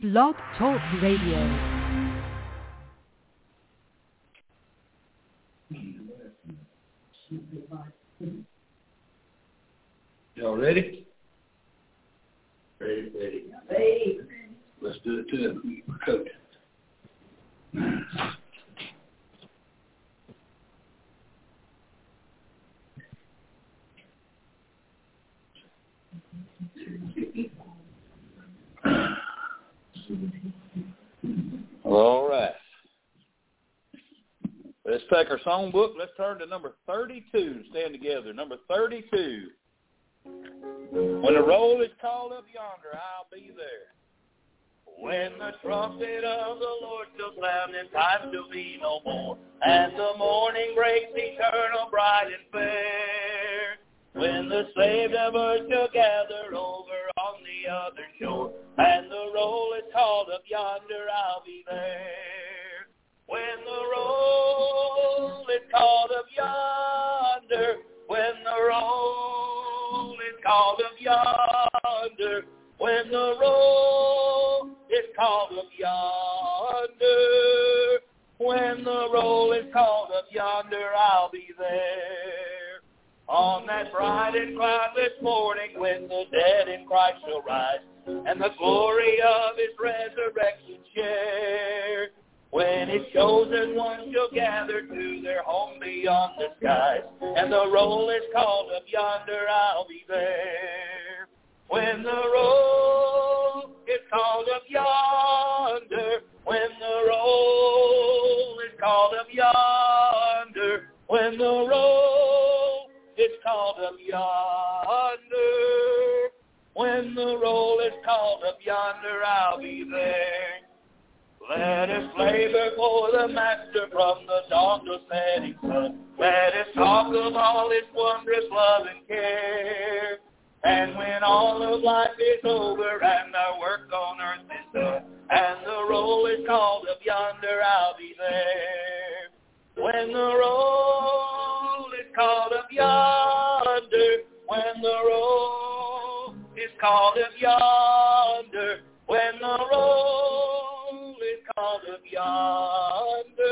Blog Talk Radio. Y'all ready? Ready, ready. Ready. Let's do it to it. Coach. All right. Let's take our song book. Let's turn to number 32. Stand together. Number 32. When the roll is called up yonder, I'll be there. When the trumpet of the Lord shall sound and time shall be no more, and the morning breaks eternal, bright and fair. When the earth shall gather over on the other shore, and the roll is called up yonder, I'll be there. When the roll is called up yonder, when the roll is called up yonder, when the roll is called up yonder, when the roll is called up yonder, I'll be there. On that bright and cloudless morning when the dead in Christ shall rise, and the glory of his resurrection share. When his chosen ones shall gather to their home beyond the skies, and the roll is called up yonder, I'll be there. When the roll is called up yonder, when the roll is called up yonder, when the roll called up yonder, when the roll is called up yonder, I'll be there. Let us labor for the Master from the dawn to setting sun. Let us talk of all his wondrous love and care. And when all of life is over and our work on earth is done, and the roll is called up yonder, I'll be there. When the roll is called up yonder, when the roll is called up yonder, when the roll is called up yonder,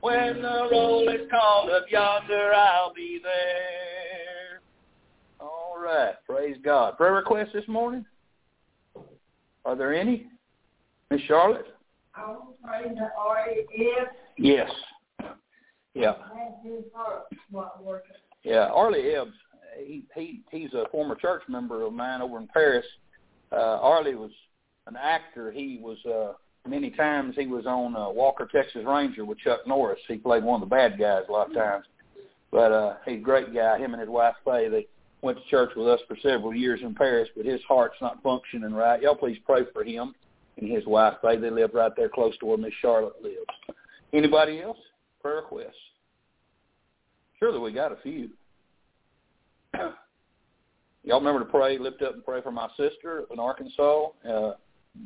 when the roll is called up yonder, I'll be there. All right, praise God. Prayer requests this morning? Are there any? Miss Charlotte? I was praying that RAF Yes. Yeah. had his heart not working. Yeah, Arlie Ebbs, he he he's a former church member of mine over in Paris. Uh Arlie was an actor. He was uh many times he was on uh, Walker Texas Ranger with Chuck Norris. He played one of the bad guys a lot of times. But uh he's a great guy. Him and his wife Faye, they went to church with us for several years in Paris, but his heart's not functioning right. Y'all please pray for him and his wife Faye. They live right there close to where Miss Charlotte lives. Anybody else? Prayer requests? Surely we got a few. Y'all remember to pray, lift up and pray for my sister in Arkansas. Uh,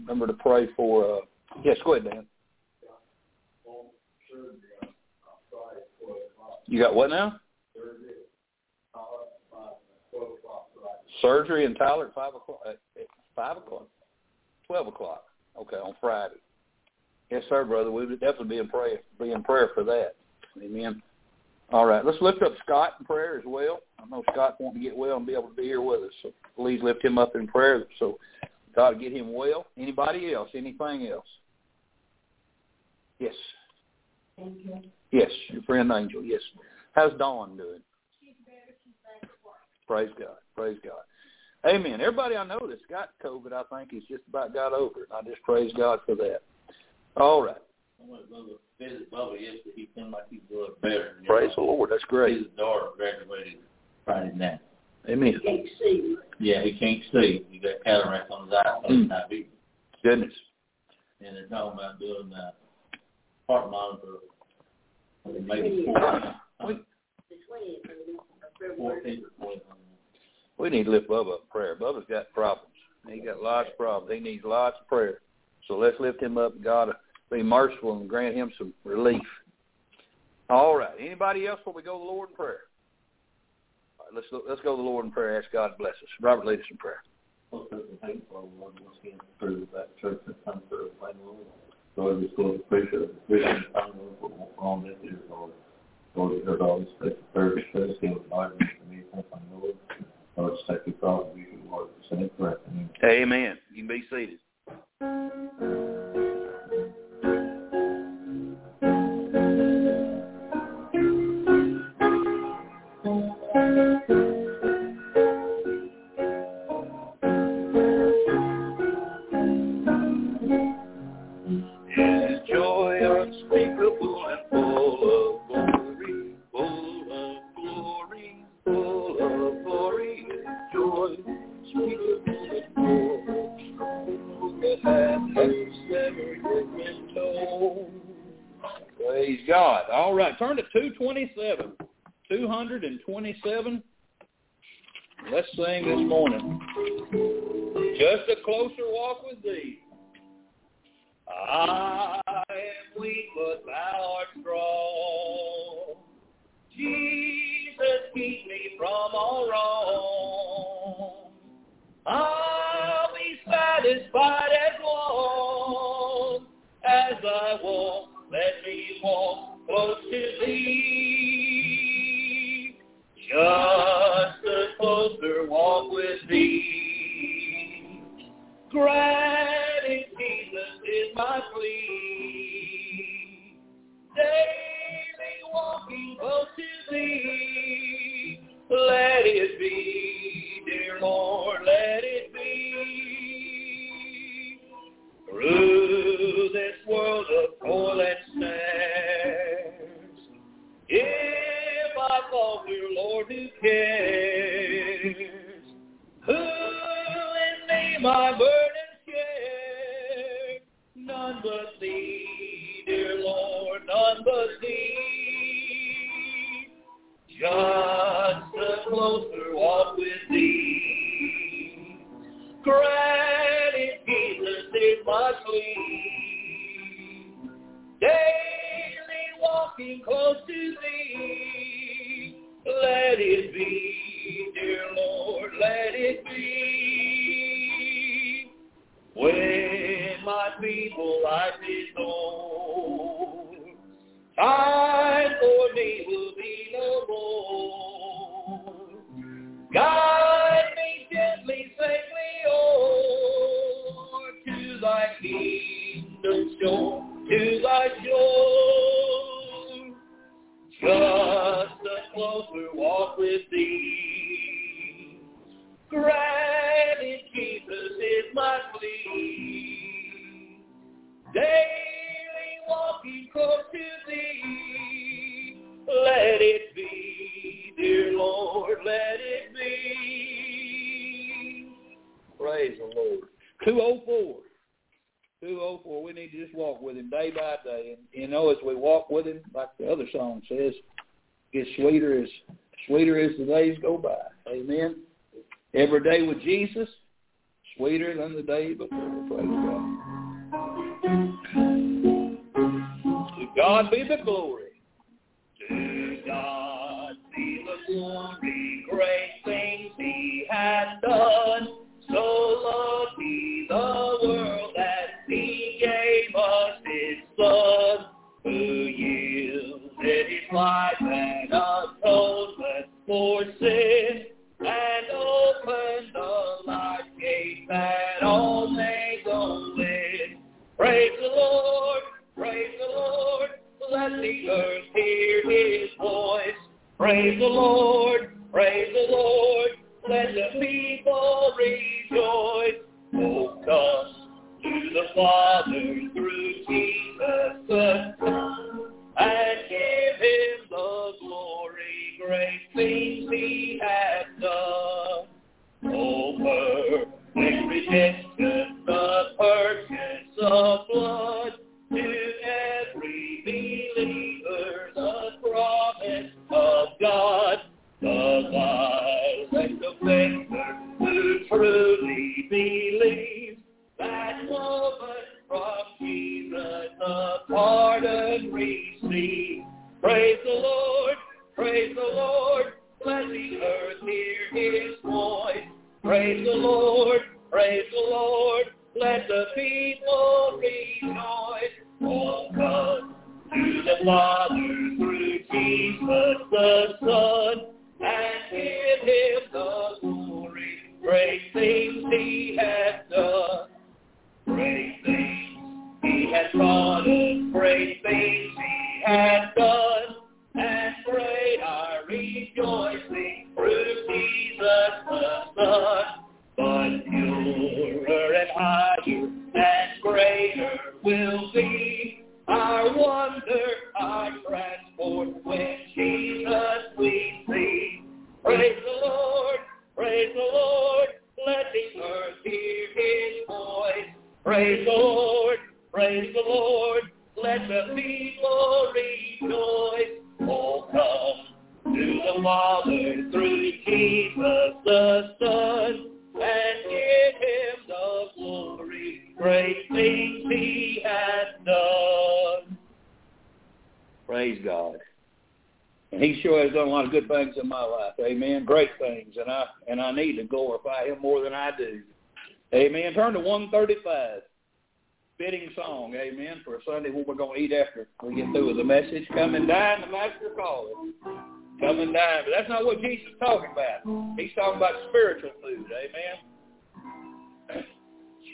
remember to pray for, uh, yes, go ahead, Dan. You got what now? Surgery in Tyler at 5 o'clock. At, 5 o'clock? 12 o'clock. Okay, on Friday. Yes, sir, brother. We would definitely be in prayer, be in prayer for that. Amen. All right, let's lift up Scott in prayer as well. I know Scott wanting to get well and be able to be here with us, so please lift him up in prayer. So God get him well. Anybody else? Anything else? Yes. Thank you. Yes, your friend Angel. Yes. How's Dawn doing? She's better. She's thankful. Praise God. Praise God. Amen. Everybody I know that's got COVID, I think, has just about got over it. I just praise God for that. All right. I went to visit Bubba yesterday. He seemed like he's doing better. Praise the Lord. That's great. His daughter graduated Friday night. Amen. He can't see. Yeah, he can't see. He got cataracts on his eye. Mm. Mm. He, Goodness. and they're talking about doing uh, heart monitor. Maybe We, The twins. fourteen or twenty. we need to lift Bubba up in prayer. Bubba's got problems. He got lots of problems. He needs lots of prayer. So let's lift him up. God be merciful and grant him some relief. All right. Anybody else before we go to the Lord in prayer? All right, let's let's go to the Lord in prayer. Ask God to bless us. Robert, lead us in prayer. Most of the hate for one was getting through that church and come through Lord. Lord, just go to preach the vision Lord for all that Lord. Lord, you heard all these special prayers, especially give Bible to me, thank you, Lord. Lord, just thought and be your Lord. Say it correct. Amen. Amen. You can be seated. All right, turn to 227. 227. Let's sing this morning. Just a closer walk with thee. I am weak, but thou art strong. Jesus, keep me from all wrong. I'll be satisfied as long as I walk. Let me walk close to thee. Just a closer walk with thee. Granted, Jesus is my plea. Daily walking close to thee. Let it be, dear Lord, let it be. Through this world of toil and if I falter, Lord, who cares? Who in me my burden share? None but thee, dear Lord, none but thee. Just a closer walk with thee. Granted, Jesus is my plea. Daily walking close to thee. Let it be, dear Lord, let it be. When my people life is o'er, time for me will be Jesus, after we get through with the message. Come and dine, the master calleth. Come and dine. But that's not what Jesus is talking about. He's talking about spiritual food, amen.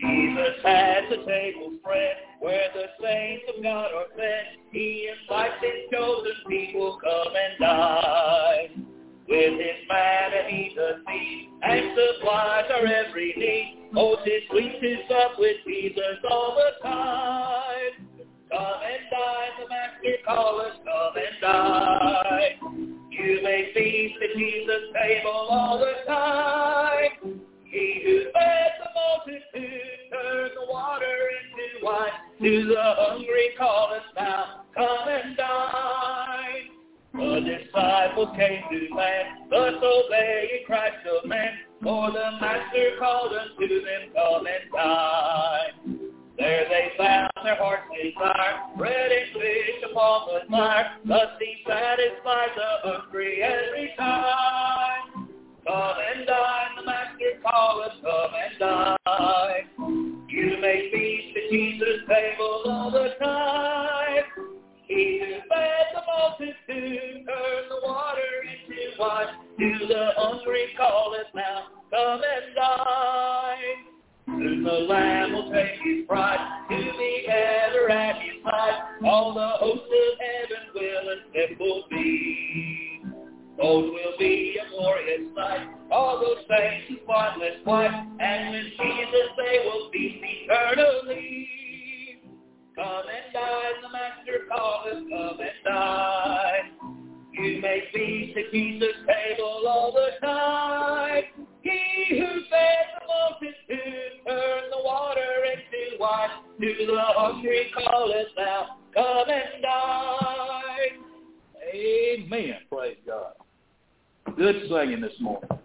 Jesus has a table spread where the saints of God are fed. He invites his chosen people come and dine. With his manna he does feed and supplies our every need. Oh, tis to sup with Jesus all the time. Come and dine, the Master calleth, come and dine. You may feast at Jesus' table all the time. He who fed the multitude turned the water into wine. To the hungry calleth now, come and dine. The disciples came to land, thus obeying Christ's command. For the Master called unto them, come and dine. There they found their heart's desire, and fish upon the fire. He satisfies the hungry every time. Come and dine, the Master calleth, come and dine. You may feast at Jesus' table all the time. He who fed the multitude turned the water into wine. To the hungry calleth now, come and dine. Soon the Lamb will take his bride to the ever at his side. All the hosts of heaven will assemble be. Those will be a glorious sight. All those saints in spotless white. And with Jesus they will feast eternally. Come and dine, the Master calleth, come and dine. You may feast at Jesus' table all the time. He who fed the multitude turned the water into wine. To the hungry calleth now, come and dine. Amen. Praise God. Good singing this morning.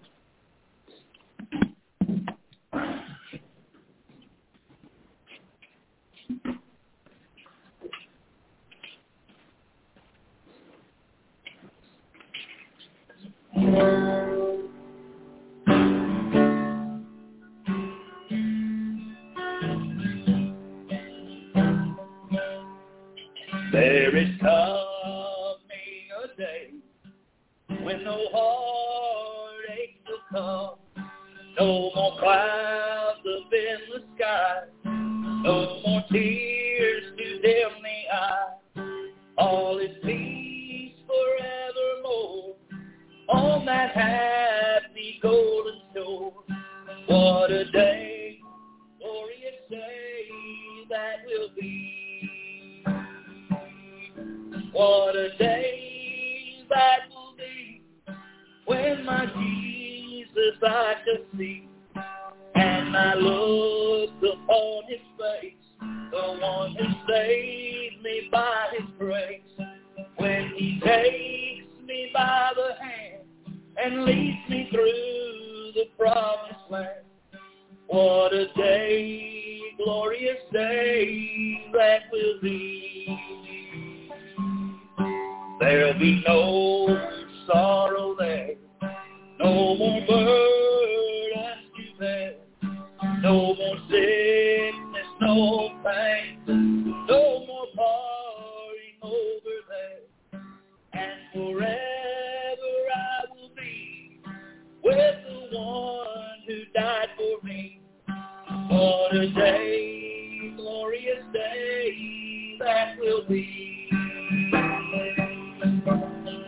Day that will be.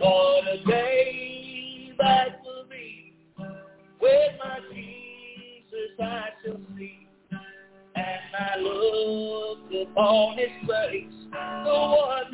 What a day that will be. With my Jesus I shall see. And I look upon his face, the one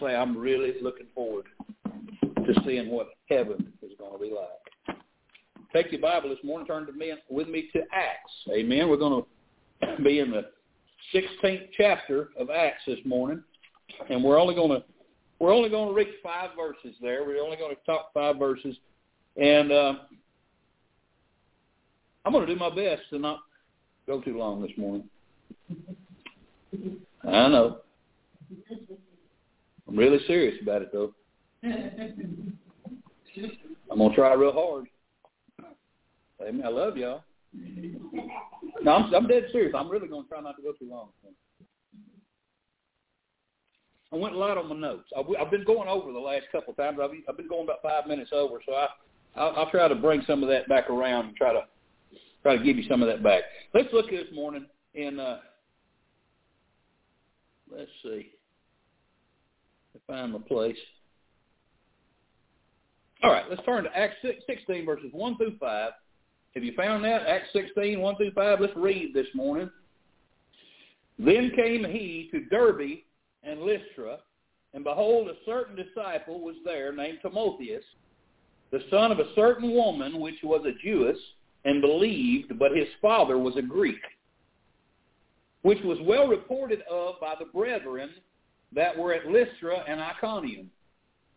say. I'm really looking forward to seeing what heaven is going to be like. Take your Bible this morning, turn to me, with me to Acts. Amen. We're going to be in the 16th chapter of Acts this morning, and we're only going to we're only going to reach five verses there. We're only going to talk five verses, and uh, I'm going to do my best to not go too long this morning. I know. Really serious about it, though. I'm to try real hard. Amen. I love y'all. No, I'm, I'm dead serious. I'm really to try not to go too long. I went light on my notes. I've, I've been going over the last couple of times. I've, I've been going about five minutes over, so I, I'll, I'll try to bring some of that back around and try to try to give you some of that back. Let's look at this morning in. Uh, let's see. I find the place. All right, let's turn to Acts 16, verses 1 through 5. Have you found that? Acts 16, 1 through 5. Let's read this morning. Then came he to Derbe and Lystra, and behold, a certain disciple was there named Timotheus, the son of a certain woman which was a Jewess, and believed, but his father was a Greek, which was well reported of by the brethren that were at Lystra and Iconium.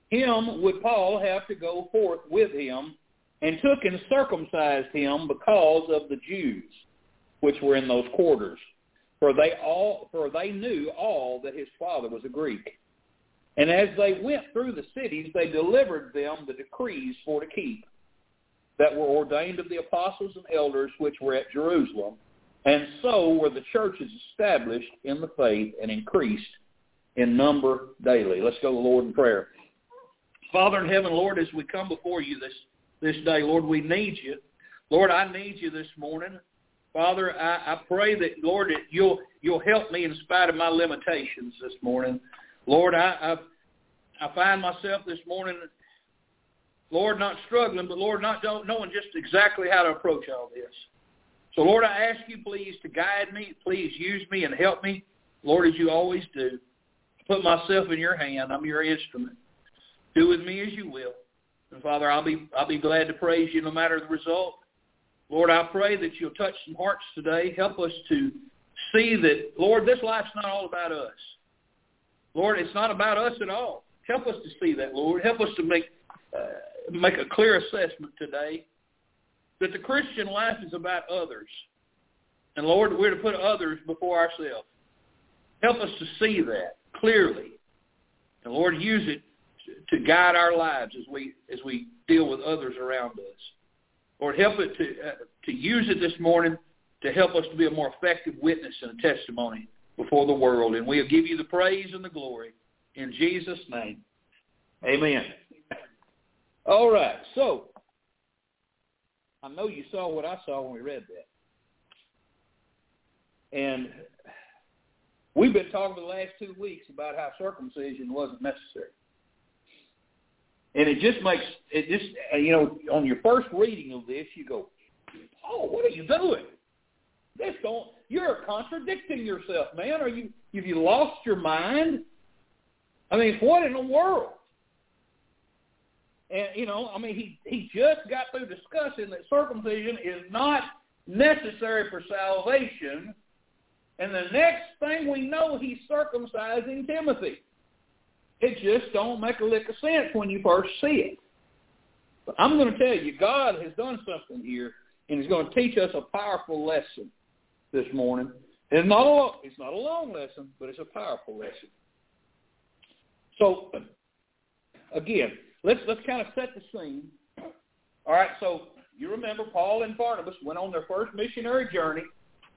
Him would Paul have to go forth with him, and took and circumcised him because of the Jews which were in those quarters for they all for they knew all that his father was a Greek. And as they went through the cities, they delivered them the decrees for to keep that were ordained of the apostles and elders which were at Jerusalem. And so were the churches established in the faith and increased in number daily. Let's go to the Lord in prayer. Father in heaven, Lord, as we come before you this, this day, Lord, we need you. Lord, I need you this morning. Father, I, I pray that, Lord, that you'll, you'll help me in spite of my limitations this morning. Lord, I, I, I find myself this morning, Lord, not struggling, but Lord, not knowing just exactly how to approach all this. So, Lord, I ask you, please, to guide me. Please use me and help me, Lord, as you always do. Put myself in your hand. I'm your instrument. Do with me as you will. And Father, I'll be I'll be glad to praise you no matter the result. Lord, I pray that you'll touch some hearts today. Help us to see that, Lord, this life's not all about us. Lord, it's not about us at all. Help us to see that, Lord. Help us to make uh, make a clear assessment today that the Christian life is about others. And Lord, we're to put others before ourselves. Help us to see that clearly. And Lord, use it to guide our lives as we as we deal with others around us. Lord, help it to, uh, to use it this morning to help us to be a more effective witness and a testimony before the world. And we'll give you the praise and the glory in Jesus' name. Amen. All right. So, I know you saw what I saw when we read that. And we've been talking for the last two weeks about how circumcision wasn't necessary. And it just makes it just uh, you know on your first reading of this you go, Paul, what are you doing? This don't. You're contradicting yourself, man. Are you? Have you lost your mind? I mean, what in the world? And you know, I mean, he he just got through discussing that circumcision is not necessary for salvation, and the next thing we know, he's circumcising Timothy. It just don't make a lick of sense when you first see it. But I'm going to tell you, God has done something here, and He's going to teach us a powerful lesson this morning. It's not a it's not a long lesson, but it's a powerful lesson. So, again, let's let's kind of set the scene. All right, so you remember Paul and Barnabas went on their first missionary journey,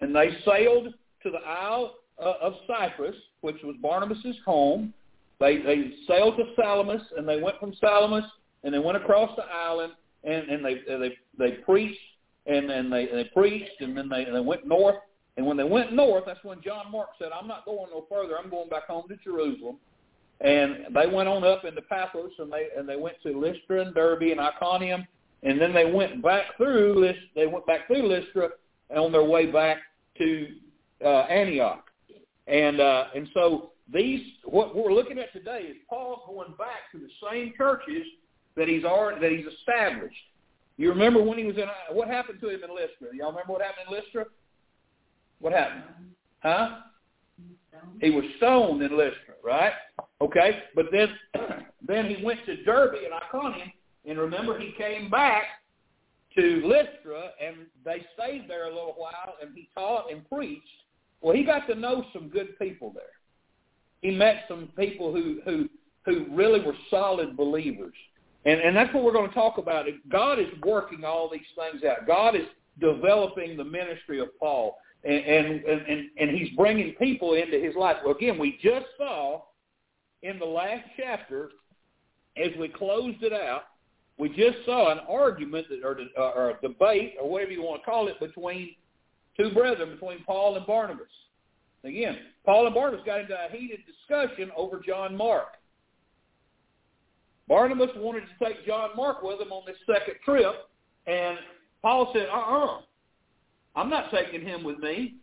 and they sailed to the Isle uh, of Cyprus, which was Barnabas's home. They they sailed to Salamis, and they went from Salamis, and they went across the island, and and they they they preached, and then they they preached, and then they and they went north. And when they went north, that's when John Mark said, "I'm not going no further. I'm going back home to Jerusalem." And they went on up into Paphos, and they and they went to Lystra and Derbe and Iconium, and then they went back through Lystra. They went back through Lystra on their way back to uh, Antioch. And uh, and so these what we're looking at today is Paul going back to the same churches that he's already that he's established. You remember when he was in what happened to him in Lystra? Y'all remember what happened in Lystra? What happened? Huh? He was stoned in Lystra, right? Okay, but then then he went to Derbe and Iconium, and remember he came back to Lystra, and they stayed there a little while, and he taught and preached. Well, he got to know some good people there. He met some people who who who really were solid believers, and and that's what we're going to talk about. God is working all these things out. God is developing the ministry of Paul and, and, and, and he's bringing people into his life. Well, again, we just saw in the last chapter, as we closed it out, we just saw an argument that, or, or a debate, or whatever you want to call it, between two brethren, between Paul and Barnabas. Again, Paul and Barnabas got into a heated discussion over John Mark. Barnabas wanted to take John Mark with him on this second trip, and Paul said, uh-uh, I'm not taking him with me.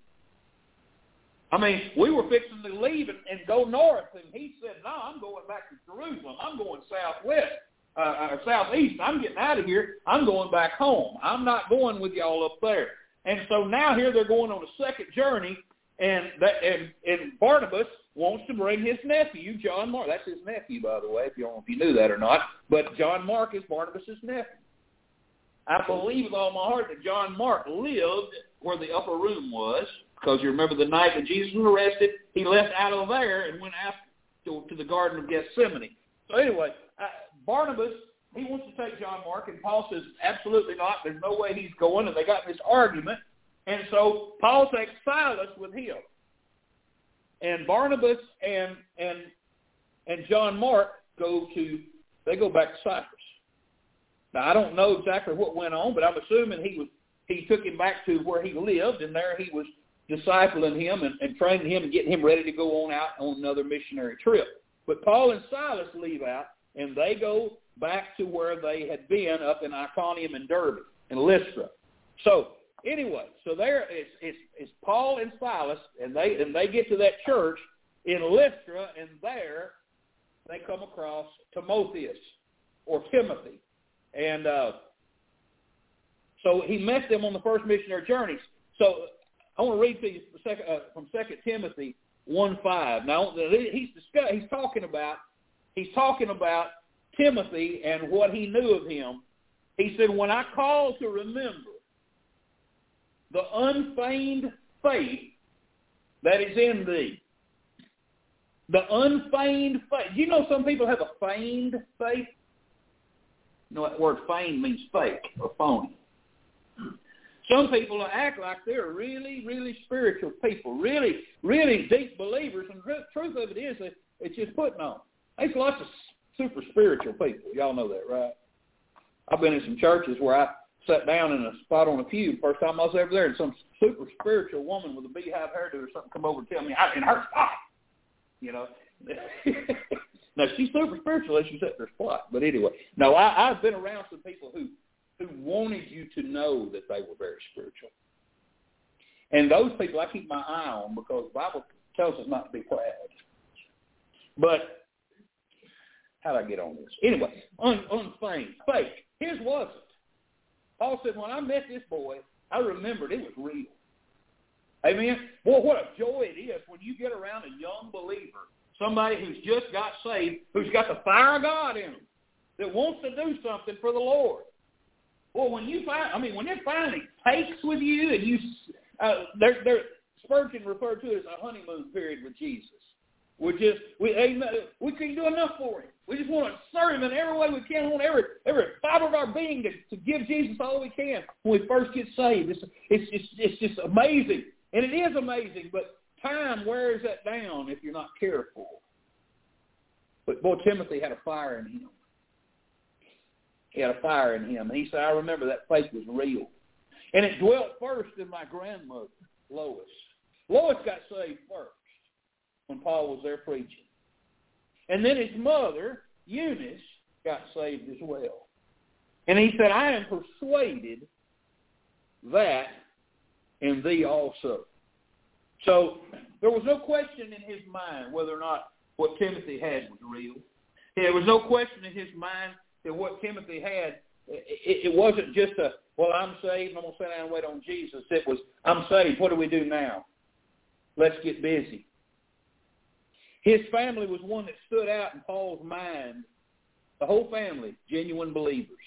I mean, we were fixing to leave and, and go north, and he said, no, I'm going back to Jerusalem. I'm going southwest, uh, or southeast. I'm getting out of here. I'm going back home. I'm not going with y'all up there. And so now here they're going on a second journey, and that and, and Barnabas wants to bring his nephew, John Mark. That's his nephew, by the way, if you don't know if you knew that or not. But John Mark is Barnabas's nephew. I believe with all my heart that John Mark lived where the upper room was, because you remember the night that Jesus was arrested, he left out of there and went after to, to the Garden of Gethsemane. So anyway, uh, Barnabas, he wants to take John Mark, and Paul says, absolutely not. There's no way he's going, and they got this argument. And so Paul takes Silas with him. And Barnabas and and and John Mark go to they go back to Cyprus. Now I don't know exactly what went on, but I'm assuming he was he took him back to where he lived, and there he was discipling him and, and training him and getting him ready to go on out on another missionary trip. But Paul and Silas leave out, and they go back to where they had been up in Iconium and Derbe and Lystra. So anyway, so there it's, it's, it's Paul and Silas, and they and they get to that church in Lystra, and there they come across Timotheus or Timothy, and uh, so he met them on the first missionary journeys. So I want to read to you uh, from Second Timothy one five. Now he's discuss, he's talking about he's talking about Timothy and what he knew of him. He said, "When I call to remember the unfeigned faith that is in thee." The unfeigned faith. You know some people have a feigned faith? You know that word feigned means fake or phony. Some people act like they're really, really spiritual people, really, really deep believers, and the truth of it is it's just putting on. There's lots of super spiritual people. Y'all know that, right? I've been in some churches where I sat down in a spot on a pew. First time I was ever there, and some super spiritual woman with a beehive hairdo or something come over and tell me I in her spot. You know. now she's super spiritual as she's at her spot. But anyway, no, I, I've been around some people who who wanted you to know that they were very spiritual. And those people I keep my eye on because the Bible tells us not to be proud. But how did I get on this? Anyway, un, unfeigned, fake. His wasn't. Paul said, when I met this boy, I remembered it was real. Amen. Boy, what a joy it is when you get around a young believer, somebody who's just got saved, who's got the fire of God in them, that wants to do something for the Lord. Well, when you find, I mean, when it finally takes with you, and you, uh, they're, they're, Spurgeon referred to it as a honeymoon period with Jesus. We just we amen, we couldn't do enough for him. We just want to serve him in every way we can. We want every every fiber of our being to, to give Jesus all we can when we first get saved. It's it's it's, it's just amazing, and it is amazing. But time wears that down if you're not careful. But boy, Timothy had a fire in him. He had a fire in him, and he said, "I remember that faith was real, and it dwelt first in my grandmother, Lois. Lois got saved first." when Paul was there preaching. And then his mother, Eunice, got saved as well. And he said, I am persuaded that in thee also. So there was no question in his mind whether or not what Timothy had was real. There was no question in his mind that what Timothy had, it, it wasn't just a, well, I'm saved, I'm going to sit down and wait on Jesus. It was, I'm saved, what do we do now? Let's get busy. His family was one that stood out in Paul's mind. The whole family, genuine believers.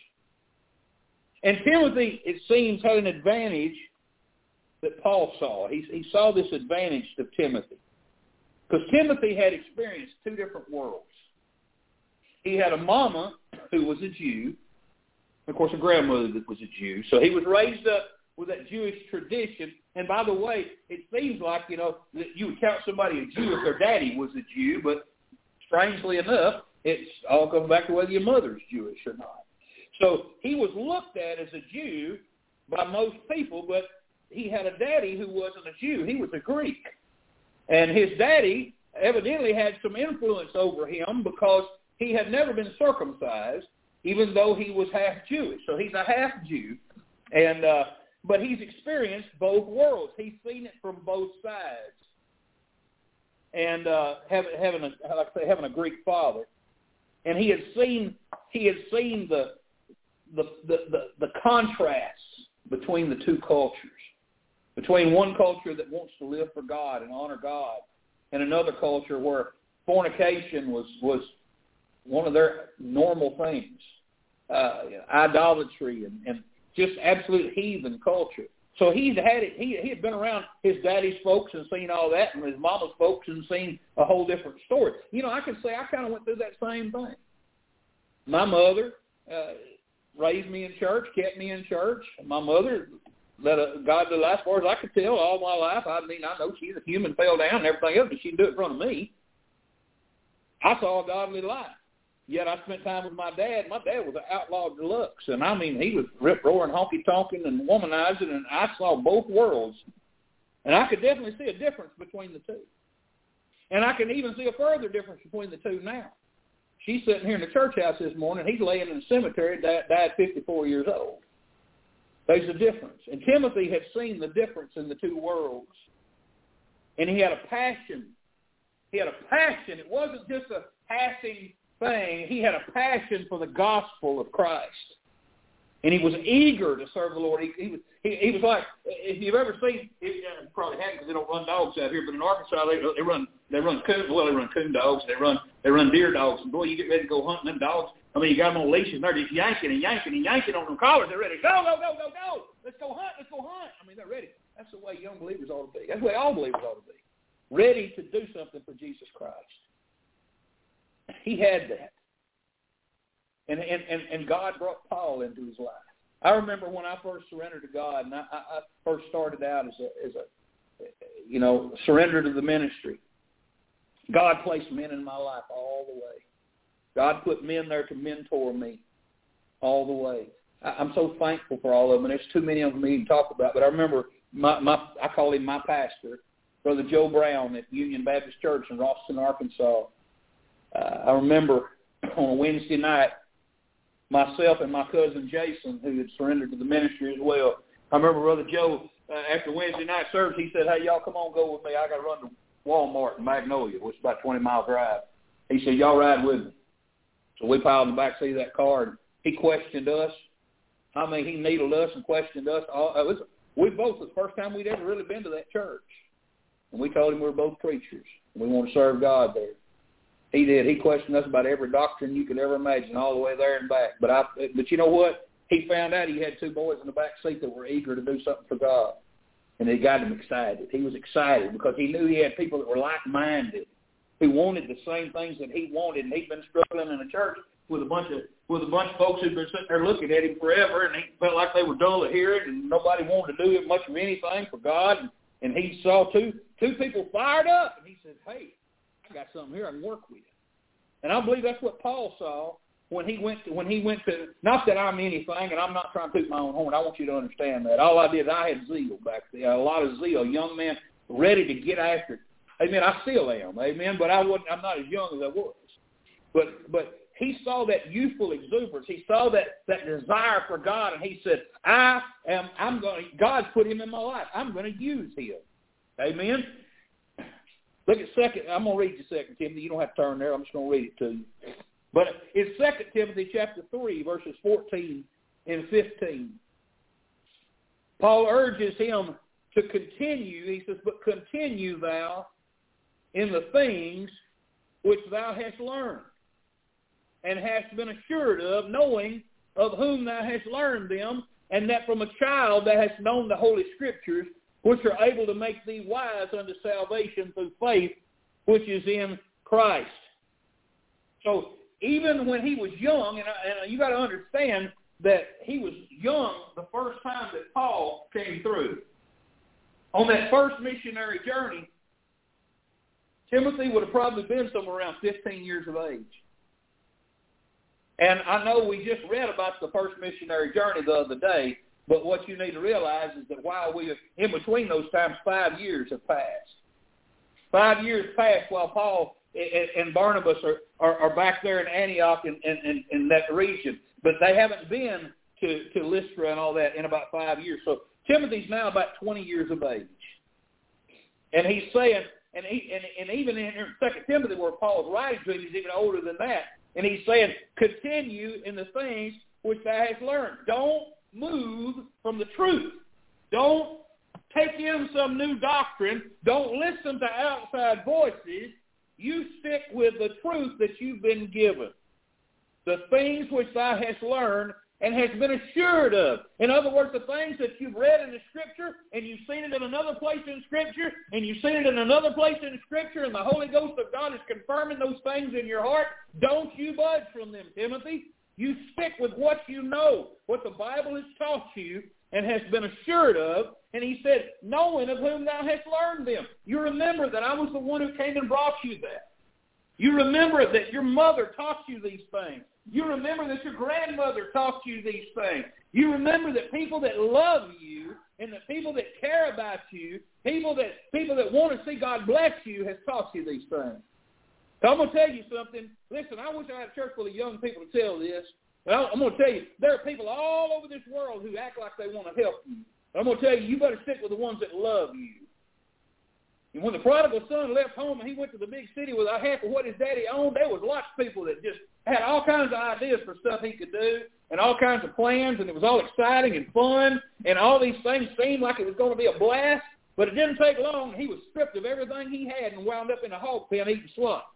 And Timothy, it seems, had an advantage that Paul saw. He, he saw this advantage of Timothy. Because Timothy had experienced two different worlds. He had a mama who was a Jew, of course a grandmother that was a Jew. So he was raised up with that Jewish tradition. And by the way, it seems like, you know, that you would count somebody a Jew if their daddy was a Jew, but strangely enough, it's all comes back to whether your mother's Jewish or not. So he was looked at as a Jew by most people, but he had a daddy who wasn't a Jew. He was a Greek. And his daddy evidently had some influence over him because he had never been circumcised, even though he was half Jewish. So he's a half Jew. And uh, but he's experienced both worlds. He's seen it from both sides. And uh, having, having a, like I say, having a Greek father, and he had seen he had seen the the the the, the contrasts between the two cultures, between one culture that wants to live for God and honor God, and another culture where fornication was was one of their normal things, uh, idolatry and, and just absolute heathen culture. So he's had it. He he had been around his daddy's folks and seen all that, and his mama's folks and seen a whole different story. You know, I can say I kind of went through that same thing. My mother uh, raised me in church, kept me in church. My mother let a, God do life, as far as I could tell, all my life. I mean, I know she's a human, fell down and everything else, but she didn't do it in front of me. I saw a godly life. Yet I spent time with my dad. My dad was an outlaw deluxe, and I mean he was rip roaring, honky tonking, and womanizing, and I saw both worlds, and I could definitely see a difference between the two, and I can even see a further difference between the two now. She's sitting here in the church house this morning. He's laying in the cemetery. Died, died 54 years old. There's a difference, and Timothy had seen the difference in the two worlds, and he had a passion. He had a passion. It wasn't just a passing thing, he had a passion for the gospel of Christ. And he was eager to serve the Lord. He, he, was, he, he was like, if you've ever seen, uh, you probably haven't because they don't run dogs out here, but in Arkansas they, they run they run coon, well they run coon dogs, they run they run deer dogs, and boy you get ready to go hunting them dogs. I mean you got them on leashes, and they're just yanking and yanking and yanking on them collars. They're ready. Go go go go go. Let's go hunt. Let's go hunt. I mean they're ready. That's the way young believers ought to be. That's the way all believers ought to be. Ready to do something for Jesus Christ. He had that. And, and, and, and God brought Paul into his life. I remember when I first surrendered to God, and I, I first started out as a, as a, you know, surrender to the ministry. God placed men in my life all the way. God put men there to mentor me all the way. I, I'm so thankful for all of them, and there's too many of them to even talk about. But I remember my, my I call him my pastor, Brother Joe Brown at Union Baptist Church in Ralston, Arkansas uh, I remember on a Wednesday night, myself and my cousin Jason, who had surrendered to the ministry as well. I remember Brother Joe uh, after Wednesday night service, he said, "Hey, y'all, come on, go with me. I got to run to Walmart in Magnolia, which is about 20 mile drive." He said, "Y'all ride with me." So we piled in the back seat of that car, and he questioned us. I mean, he needled us and questioned us. All, it was, we both, the first time we'd ever really been to that church. And we told him we were both preachers. And we want to serve God there. He did. He questioned us about every doctrine you could ever imagine, all the way there and back. But I, but you know what? He found out he had two boys in the back seat that were eager to do something for God, and it got him excited. He was excited because he knew he had people that were like-minded, who wanted the same things that he wanted, and he'd been struggling in the church with a bunch of with a bunch of folks who'd been sitting there looking at him forever, and he felt like they were dull of hearing, and nobody wanted to do much of anything for God. And, and he saw two two people fired up, and he said, "Hey, I got something here I can work with." And I believe that's what Paul saw when he went to, when he went to. Not that I'm anything, and I'm not trying to toot my own horn. I want you to understand that. All I did, I had zeal back then, a lot of zeal, young man ready to get after. it. Amen. I still am. Amen. But I wasn't. I'm not as young as I was. But but he saw that youthful exuberance. He saw that that desire for God, and he said, "I am. I'm going. God's put him in my life. I'm going to use him." Amen. Look at second. I'm going to read you Second Timothy. You don't have to turn there. I'm just going to read it to you. But it's Second Timothy chapter three, verses 14 and 15. Paul urges him to continue. He says, "But continue thou in the things which thou hast learned." and hast been assured of, knowing of whom thou hast learned them, and that from a child thou hast known the Holy Scriptures, which are able to make thee wise unto salvation through faith, which is in Christ. So even when he was young, and, I, and you got to understand that he was young the first time that Paul came through. On that first missionary journey, Timothy would have probably been somewhere around 15 years of age. And I know we just read about the first missionary journey the other day, but what you need to realize is that while we are in between those times, five years have passed. Five years passed while Paul and Barnabas are, are, are back there in Antioch in, in, in that region, but they haven't been to, to Lystra and all that in about five years. So Timothy's now about 20 years of age. And he's saying, and, he, and, and even in Second Timothy where Paul's writing to him, he's even older than that. And he's saying, continue in the things which thou hast learned. Don't move from the truth. Don't take in some new doctrine. Don't listen to outside voices. You stick with the truth that you've been given. The things which thou hast learned and has been assured of. In other words, the things that you've read in the Scripture and you've seen it in another place in Scripture and you've seen it in another place in Scripture and the Holy Ghost of God is confirming those things in your heart, don't you budge from them, Timothy. You stick with what you know, what the Bible has taught you and has been assured of. And he said, knowing of whom thou hast learned them. You remember that I was the one who came and brought you that. You remember that your mother taught you these things. You remember that your grandmother taught you these things. You remember that people that love you and the people that care about you, people that people that want to see God bless you, has taught you these things. So I'm going to tell you something. Listen, I wish I had a church full of young people to tell this. But I'm going to tell you, there are people all over this world who act like they want to help you. I'm going to tell you, you better stick with the ones that love you. And when the prodigal son left home and he went to the big city with a half of what his daddy owned, there was lots of people that just had all kinds of ideas for stuff he could do and all kinds of plans, and it was all exciting and fun, and all these things seemed like it was going to be a blast. But it didn't take long. He was stripped of everything he had and wound up in a hog pen eating slop.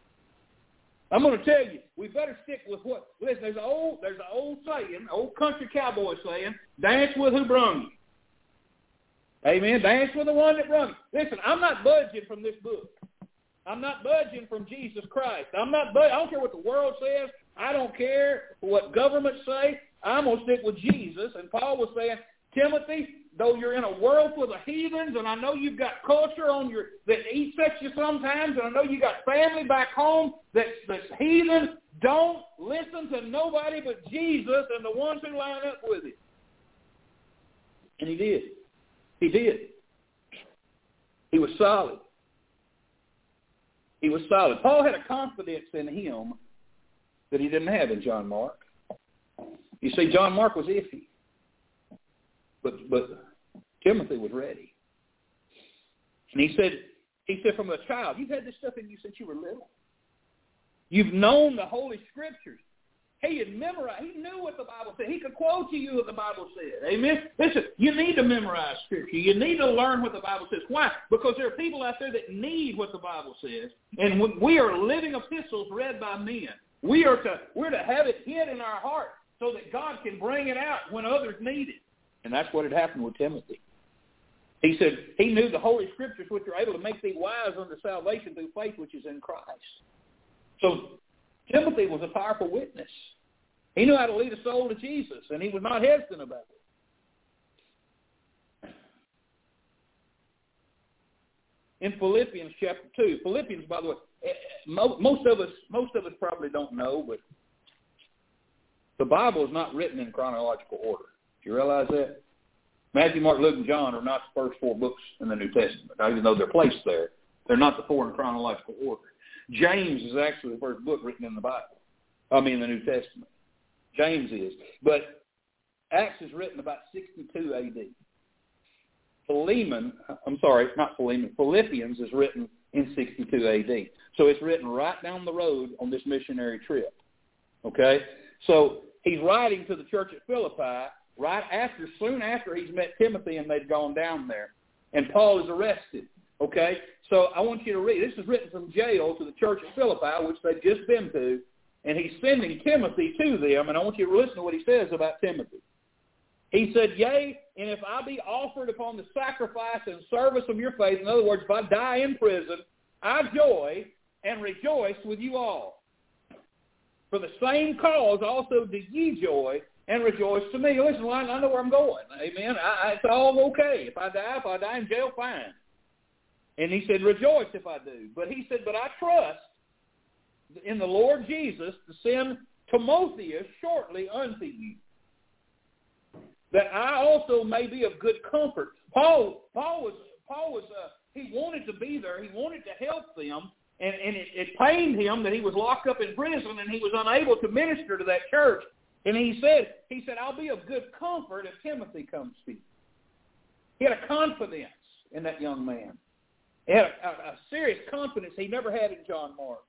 I'm going to tell you, we better stick with what. Listen, there's an old, there's an old saying, old country cowboy saying, "Dance with who brung you." Amen. Dance with the one that brung you. Listen, I'm not budging from this book. I'm not budging from Jesus Christ. I'm not. Bud- I don't care what the world says. I don't care what governments say. I'm gonna stick with Jesus. And Paul was saying, Timothy, though you're in a world full of heathens, and I know you've got culture on your that eats at you sometimes, and I know you got family back home that's that's heathen. Don't listen to nobody but Jesus and the ones who line up with him. And he did. He did. He was solid. He was solid. Paul had a confidence in him that he didn't have in John Mark. You see, John Mark was iffy. But but Timothy was ready. And he said, he said, from a child, you've had this stuff in you since you were little. You've known the Holy Scriptures. He had memorized. He knew what the Bible said. He could quote to you what the Bible said. Amen. Listen, you need to memorize Scripture. You need to learn what the Bible says. Why? Because there are people out there that need what the Bible says, and we are living epistles read by men. We are to we're to have it hid in our heart so that God can bring it out when others need it. And that's what had happened with Timothy. He said he knew the Holy Scriptures which are able to make thee wise unto salvation through faith which is in Christ. So Timothy was a powerful witness. He knew how to lead a soul to Jesus, and he was not hesitant about it. In Philippians chapter two, Philippians, by the way, eh, most of us most of us probably don't know, but the Bible is not written in chronological order. Do you realize that? Matthew, Mark, Luke, and John are not the first four books in the New Testament, even though they're placed there. They're not the four in chronological order. James is actually the first book written in the Bible. I mean, the New Testament. James is. But Acts is written about 62 A.D. Philemon, I'm sorry, not Philemon, Philippians is written in 62 A.D. So it's written right down the road on this missionary trip. Okay? So he's writing to the church at Philippi right after, soon after he's met Timothy and they've gone down there. And Paul is arrested. Okay? So I want you to read. This is written from jail to the church at Philippi, which they've just been to. And he's sending Timothy to them. And I want you to listen to what he says about Timothy. He said, Yea, and if I be offered upon the sacrifice and service of your faith, in other words, if I die in prison, I joy and rejoice with you all. For the same cause also do ye joy and rejoice to me. Listen, I know where I'm going. Amen. I, I, it's all okay. If I die, if I die in jail, fine. And he said, rejoice if I do. But he said, but I trust in the Lord Jesus to send Timotheus shortly unto you, that I also may be of good comfort. Paul, Paul was, Paul was, uh, he wanted to be there. He wanted to help them, and, and it, it pained him that he was locked up in prison and he was unable to minister to that church. And he said, he said, I'll be of good comfort if Timothy comes to you. He had a confidence in that young man. He had a, a, a serious confidence he never had in John Mark.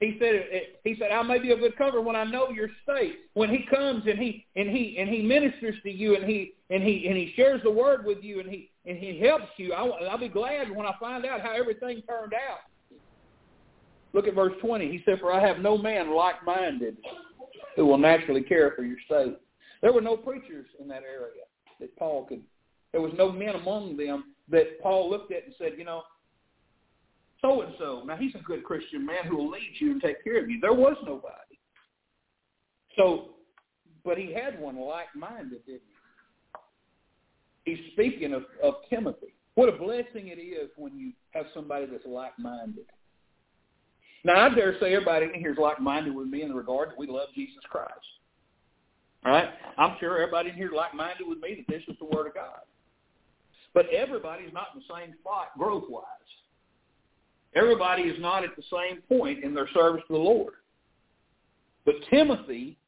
He said, he said, I may be of good comfort when I know your state. When he comes and he and he and he ministers to you and he and he and he shares the word with you and he and he helps you, I, I'll be glad when I find out how everything turned out. Look at verse 20. He said, For I have no man like-minded who will naturally care for your state. There were no preachers in that area that Paul could. There was no men among them that Paul looked at and said, you know, so and so. Now he's a good Christian man who will lead you and take care of you. There was nobody. So, but he had one like-minded, didn't he? He's speaking of, of Timothy. What a blessing it is when you have somebody that's like-minded. Now, I dare say everybody in here is like-minded with me in the regard that we love Jesus Christ. All right? I'm sure everybody in here is like-minded with me that this is the Word of God. But everybody's not in the same spot growth-wise. Everybody is not at the same point in their service to the Lord. But Timothy,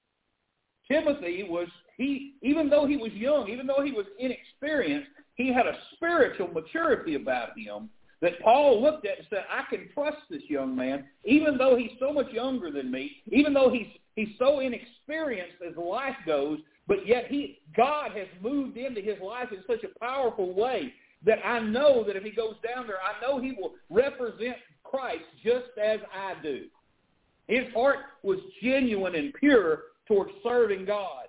Timothy was, he, even though he was young, even though he was inexperienced, he had a spiritual maturity about him that Paul looked at and said, I can trust this young man, even though he's so much younger than me, even though he's he's so inexperienced as life goes, but yet he God has moved into his life in such a powerful way that I know that if he goes down there, I know he will represent Christ just as I do. His heart was genuine and pure towards serving God.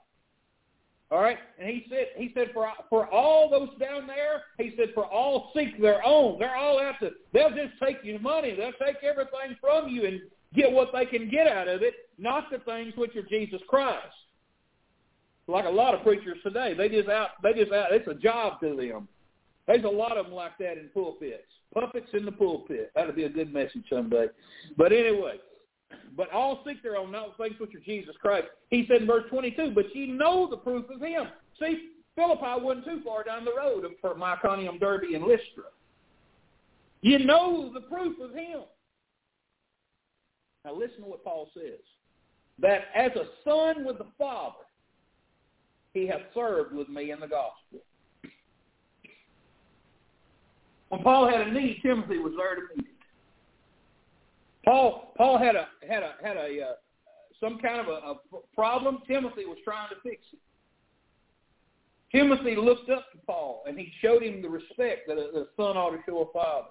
All right, and he said, he said for for all those down there, he said for all seek their own. They're all out to. They'll just take your money. They'll take everything from you and get what they can get out of it, not the things which are Jesus Christ. Like a lot of preachers today, they just out. They just out. It's a job to them. There's a lot of them like that in pulpits. Puppets in the pulpit. That'll be a good message someday. But anyway, but all seek their own, not things which are Jesus Christ. He said in verse 22, but ye know the proof of him. See, Philippi wasn't too far down the road from Iconium, Derbe, and Lystra. You know the proof of him. Now listen to what Paul says. That as a son with the Father, he hath served with me in the gospel. When Paul had a need, Timothy was there to meet it. Paul Paul had a had a had a uh, some kind of a, a problem. Timothy was trying to fix it. Timothy looked up to Paul, and he showed him the respect that a, that a son ought to show a father.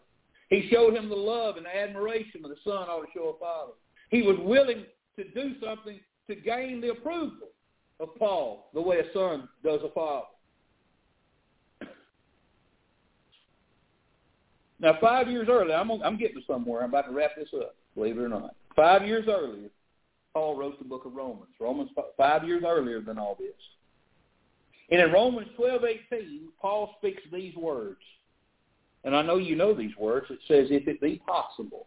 He showed him the love and admiration that a son ought to show a father. He was willing to do something to gain the approval of Paul the way a son does a father. Now, five years earlier, I'm, I'm getting to somewhere. I'm about to wrap this up, believe it or not. Five years earlier, Paul wrote the book of Romans. Romans five years earlier than all this. And in Romans 12:18, Paul speaks these words. And I know you know these words. It says, if it be possible,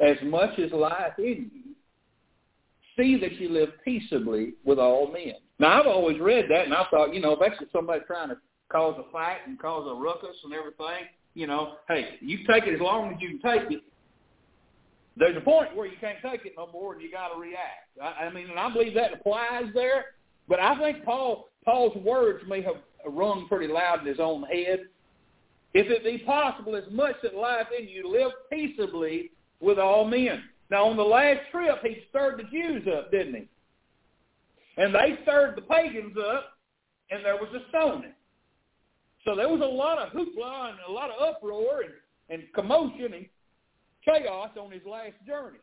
as much as lieth in you, see that you live peaceably with all men. Now, I've always read that, and I thought, you know, if that's somebody trying to cause a fight and cause a ruckus and everything, you know, hey, you take it as long as you can take it. There's a point where you can't take it no more, and you got to react. I, I mean, and I believe that applies there. But I think Paul Paul's words may have rung pretty loud in his own head. If it be possible, as much that life in you, live peaceably with all men. Now, on the last trip, he stirred the Jews up, didn't he? And they stirred the pagans up, and there was a stoning. So there was a lot of hoopla and a lot of uproar and, and commotion and chaos on his last journey.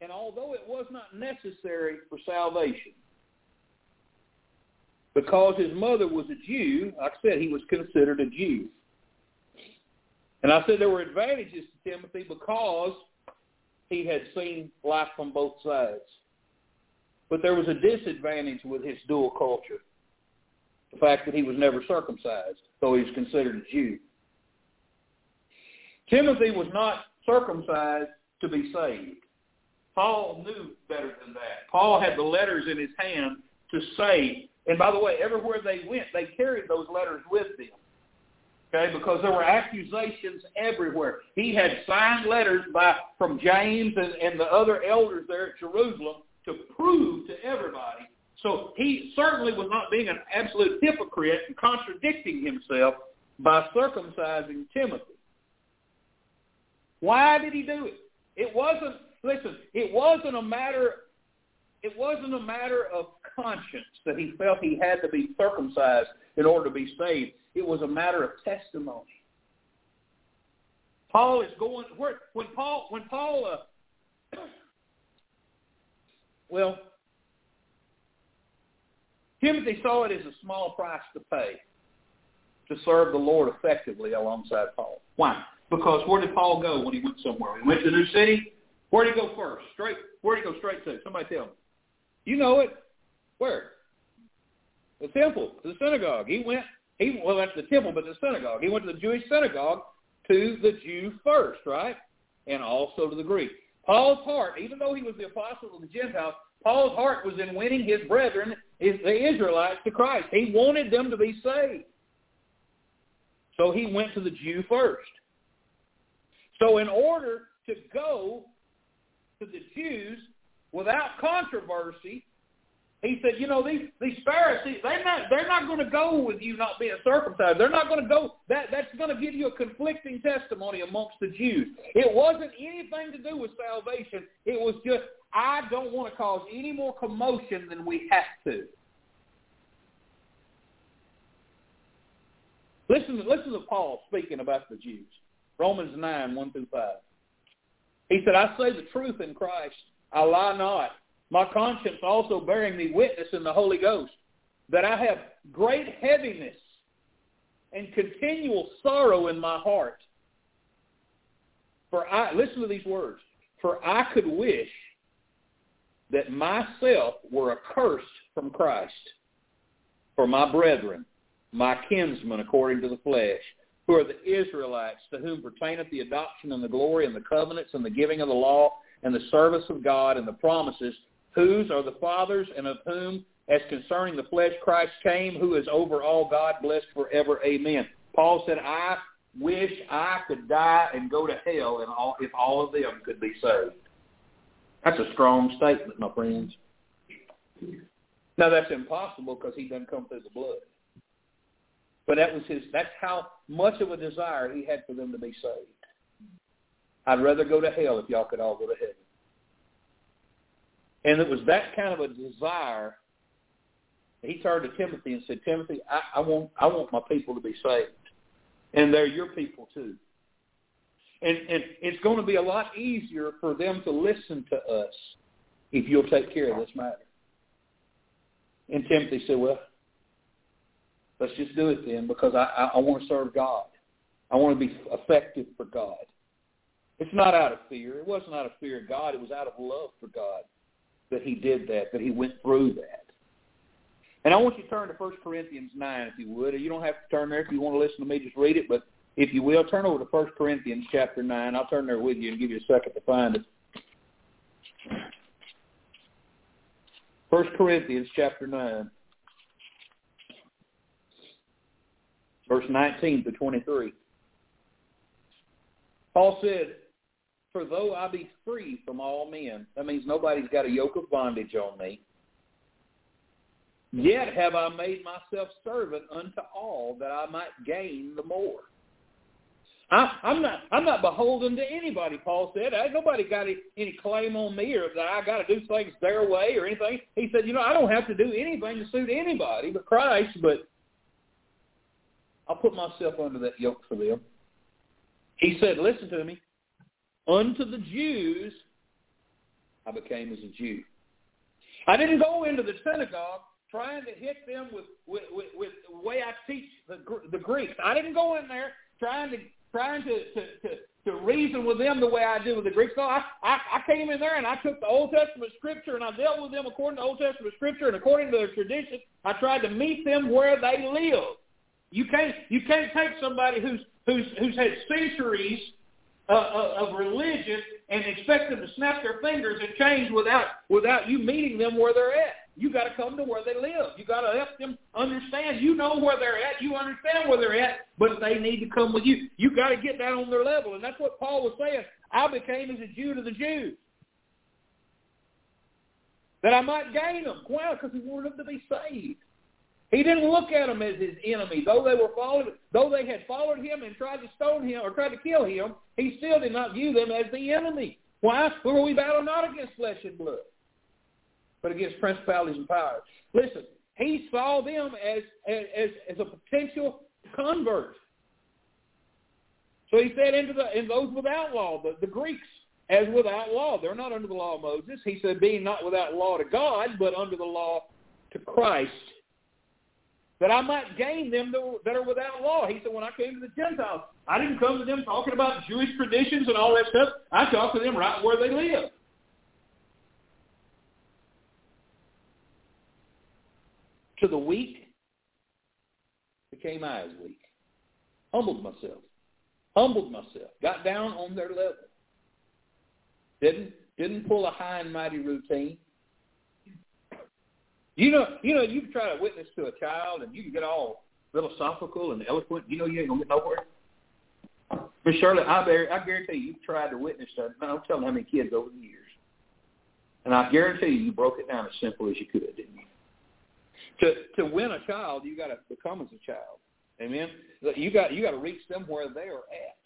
And although it was not necessary for salvation, because his mother was a Jew, like I said, he was considered a Jew. And I said there were advantages to Timothy because he had seen life from both sides. But there was a disadvantage with his dual culture. The fact that he was never circumcised, though he was considered a Jew. Timothy was not circumcised to be saved. Paul knew better than that. Paul had the letters in his hand to say, and by the way, everywhere they went, they carried those letters with them. Okay, because there were accusations everywhere. He had signed letters by from James and, and the other elders there at Jerusalem to prove to everybody. So he certainly was not being an absolute hypocrite and contradicting himself by circumcising Timothy. Why did he do it? It wasn't listen, it wasn't a matter it wasn't a matter of conscience that he felt he had to be circumcised in order to be saved. It was a matter of testimony. Paul is going where when Paul when Paul uh, well Timothy saw it as a small price to pay to serve the Lord effectively alongside Paul. Why? Because where did Paul go when he went somewhere? He went to a new city. Where did he go first? Straight. Where did he go straight to? Somebody tell me. You know it. Where? The temple, the synagogue. He went. He well, that's the temple, but the synagogue. He went to the Jewish synagogue to the Jew first, right? And also to the Greek. Paul's heart, even though he was the apostle of the Gentiles, Paul's heart was in winning his brethren, the Israelites, to Christ. He wanted them to be saved. So he went to the Jew first. So in order to go to the Jews without controversy, he said, you know, these these Pharisees, they're not they're not going to go with you not being circumcised. They're not going to go. That that's going to give you a conflicting testimony amongst the Jews. It wasn't anything to do with salvation. It was just I don't want to cause any more commotion than we have to. Listen, listen to Paul speaking about the Jews. Romans 9, 1 through 5. He said, I say the truth in Christ. I lie not. My conscience also bearing me witness in the Holy Ghost that I have great heaviness and continual sorrow in my heart. For I, listen to these words, for I could wish that myself were accursed from Christ for my brethren, my kinsmen according to the flesh, who are the Israelites, to whom pertaineth the adoption and the glory and the covenants and the giving of the law and the service of God and the promises, whose are the fathers and of whom, as concerning the flesh, Christ came, who is over all God, blessed forever. Amen. Paul said, I wish I could die and go to hell and all, if all of them could be saved. That's a strong statement, my friends. Now, that's impossible because he doesn't come through the blood. But that was his. That's how much of a desire he had for them to be saved. I'd rather go to hell if y'all could all go to heaven. And it was that kind of a desire. He turned to Timothy and said, Timothy, I, I want I want my people to be saved. And they're your people too. And, and it's going to be a lot easier for them to listen to us if you'll take care of this matter. And Timothy said, well, let's just do it then because I, I, I want to serve God. I want to be effective for God. It's not out of fear. It wasn't out of fear of God. It was out of love for God that he did that, that he went through that. And I want you to turn to 1 Corinthians 9, if you would. You don't have to turn there if you want to listen to me. Just read it. But if you will, turn over to 1 Corinthians chapter 9. I'll turn there with you and give you a second to find it. 1 Corinthians chapter 9, verse 19 to 23. Paul said, For though I be free from all men, that means nobody's got a yoke of bondage on me, yet have I made myself servant unto all that I might gain the more. I, I'm not I'm not beholden to anybody, Paul said. I, nobody got any, any claim on me or that I got to do things their way or anything. He said, you know, I don't have to do anything to suit anybody but Christ, but I'll put myself under that yoke for them. He said, listen to me. Unto the Jews, I became as a Jew. I didn't go into the synagogue trying to hit them with with, with, with the way I teach the, the Greeks. I didn't go in there trying to trying to, to, to, to reason with them the way I do with the Greeks. No, I, I, I came in there and I took the Old Testament scripture and I dealt with them according to Old Testament scripture and according to their tradition. I tried to meet them where they live. You can't you can't take somebody who's who's who's had centuries uh, of religion and expect them to snap their fingers and change without without you meeting them where they're at. You got to come to where they live. You got to help them understand. You know where they're at. You understand where they're at, but they need to come with you. You got to get that on their level, and that's what Paul was saying. I became as a Jew to the Jews that I might gain them. Why? Because he wanted them to be saved. He didn't look at them as his enemy. Though they were followed, though they had followed him and tried to stone him or tried to kill him, he still did not view them as the enemy. Why? For we battle not against flesh and blood, but against principalities and powers. Listen, he saw them as as as a potential convert. So he said into the in those without law, the, the Greeks as without law. They're not under the law of Moses. He said being not without law to God, but under the law to Christ that I might gain them that are without law. He said, when I came to the Gentiles, I didn't come to them talking about Jewish traditions and all that stuff. I talked to them right where they live. To the weak became I as weak. Humbled myself. Humbled myself. Got down on their level. Didn't didn't pull a high and mighty routine. You know, you know, you can try to witness to a child and you can get all philosophical and eloquent. You know, you ain't gonna get nowhere. Miss Shirley, I, bear, I guarantee you, you've tried to witness to. I'm telling how many kids over the years, and I guarantee you, you broke it down as simple as you could, didn't you? To to win a child, you got to become as a child. Amen. You got you got to reach them where they are at.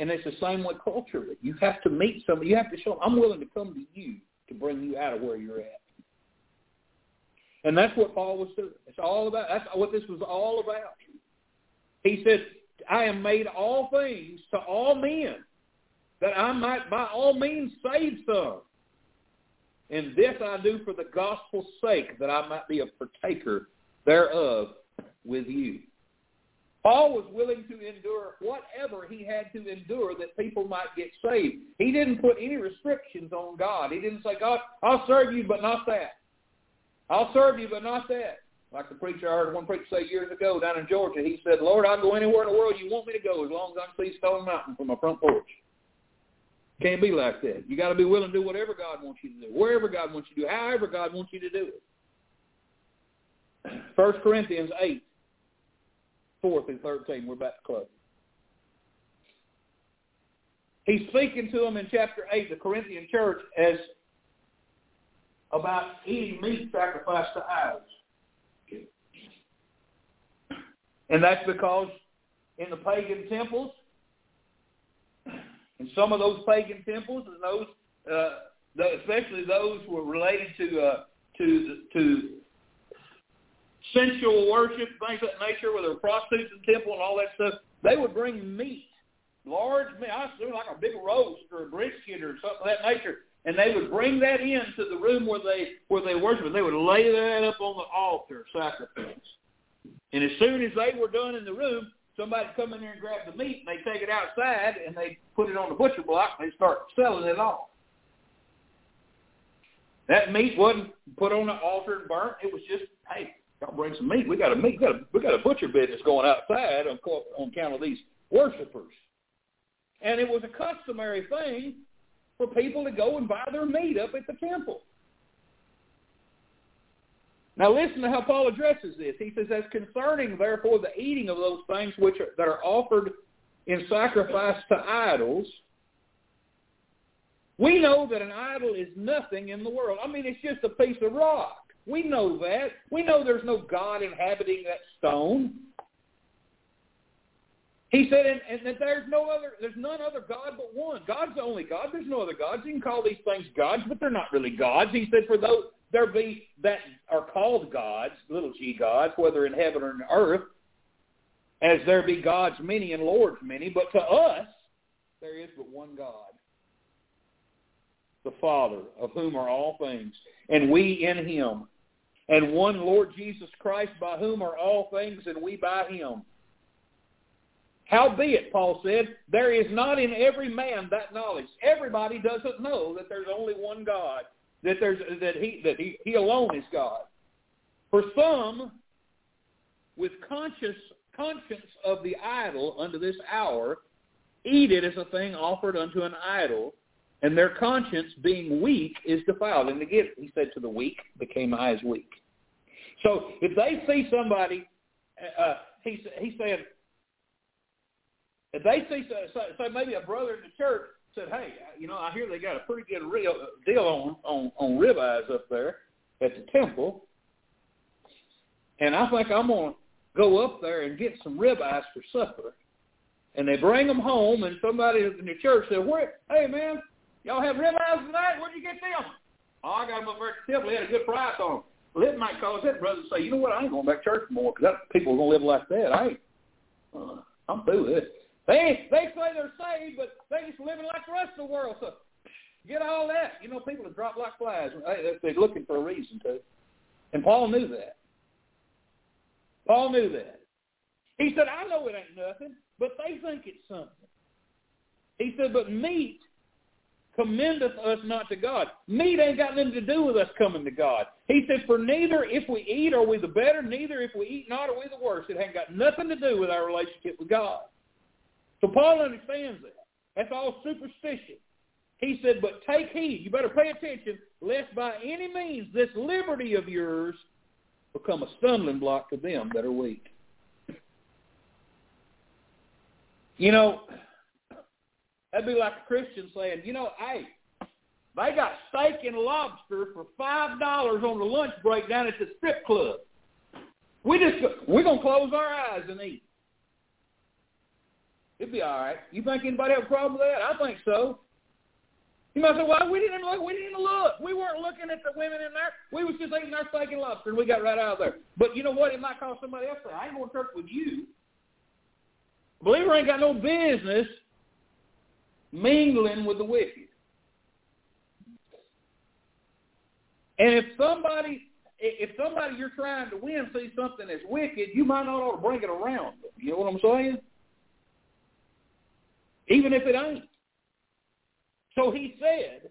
And it's the same with culturally. You have to meet somebody. You have to show them, I'm willing to come to you to bring you out of where you're at. And that's what Paul was doing. It's all about, that's what this was all about. He said, I am made all things to all men, that I might by all means save some. And this I do for the gospel's sake, that I might be a partaker thereof with you. Paul was willing to endure whatever he had to endure that people might get saved. He didn't put any restrictions on God. He didn't say, God, I'll serve you, but not that. I'll serve you, but not that. Like the preacher I heard one preacher say years ago down in Georgia. He said, Lord, I'll go anywhere in the world you want me to go as long as I can see Stone Mountain from my front porch. Can't be like that. You got to be willing to do whatever God wants you to do, wherever God wants you to do, however God wants you to do it. First Corinthians 8, 4 through 13. We're about to close. He's speaking to them in chapter 8, the Corinthian church, as about eating meat sacrificed to idols. And that's because in the pagan temples, in some of those pagan temples, and those, uh, especially those were related to uh, to to sensual worship, things of that nature, where there were prostitutes in the temple and all that stuff. They would bring meat, large meat, I assume like a big roast or a brisket or something of that nature, and they would bring that into the room where they where they worship. And they would lay that up on the altar, sacrifice. And as soon as they were done in the room, somebody come in there and grab the meat, and they take it outside and they put it on the butcher block, and they start selling it off. That meat wasn't put on the altar and burnt. It was just, hey, y'all bring some meat. We got a meat. We got a, we got a butcher business going outside on on account of these worshipers. And it was a customary thing for people to go and buy their meat up at the temple. Now listen to how Paul addresses this. He says, as concerning therefore the eating of those things which are, that are offered in sacrifice to idols, we know that an idol is nothing in the world. I mean, it's just a piece of rock. We know that. We know there's no God inhabiting that stone. He said, and, and that there's no other, there's none other God but one. God's the only God. There's no other gods. You can call these things gods, but they're not really gods. He said, for those there be that are called gods, little g gods, whether in heaven or in earth, as there be gods many and lords many, but to us there is but one God, the Father, of whom are all things, and we in him, and one Lord Jesus Christ, by whom are all things, and we by him. Howbeit, Paul said, there is not in every man that knowledge. Everybody doesn't know that there's only one God, that there's that he that he, he alone is God. For some, with conscious conscience of the idol unto this hour, eat it as a thing offered unto an idol, and their conscience being weak is defiled. And again, he said to the weak, became as weak. So if they see somebody, uh, he he said, if they see so, so, so maybe a brother in the church said, "Hey, you know, I hear they got a pretty good real deal on on on ribeyes up there at the temple, and I think I'm gonna go up there and get some ribeyes for supper." And they bring them home, and somebody in the church said, "Where? Hey, man, y'all have ribeyes tonight? Where'd you get them?" Oh, I got them up there at the temple. They had a good price on them. Well, it might cause that brother to say, "You know what? I ain't going back to church more because people are gonna live like that. I ain't. Uh, I'm through with it." They they say they're saved, but they just living like the rest of the world. So get all that. You know, people have dropped like flies. They're looking for a reason to. And Paul knew that. Paul knew that. He said, I know it ain't nothing, but they think it's something. He said, but meat commendeth us not to God. Meat ain't got nothing to do with us coming to God. He said, for neither if we eat are we the better, neither if we eat not are we the worse. It ain't got nothing to do with our relationship with God. So Paul understands that. That's all superstition. He said, but take heed. You better pay attention, lest by any means this liberty of yours become a stumbling block to them that are weak. You know, that'd be like a Christian saying, you know, hey, they got steak and lobster for five dollars on the lunch break down at the strip club. We just we're gonna close our eyes and eat. It'd be all right. You think anybody have a problem with that? I think so. You might say, well, we didn't look. We didn't look. We weren't looking at the women in there. We was just eating our steak and lobster, and we got right out of there. But you know what? It might cause somebody else to I ain't going to church with you. believer ain't got no business mingling with the wicked. And if somebody, if somebody you're trying to win sees something that's wicked, you might not ought to bring it around. You know what I'm saying? Even if it ain't. So he said,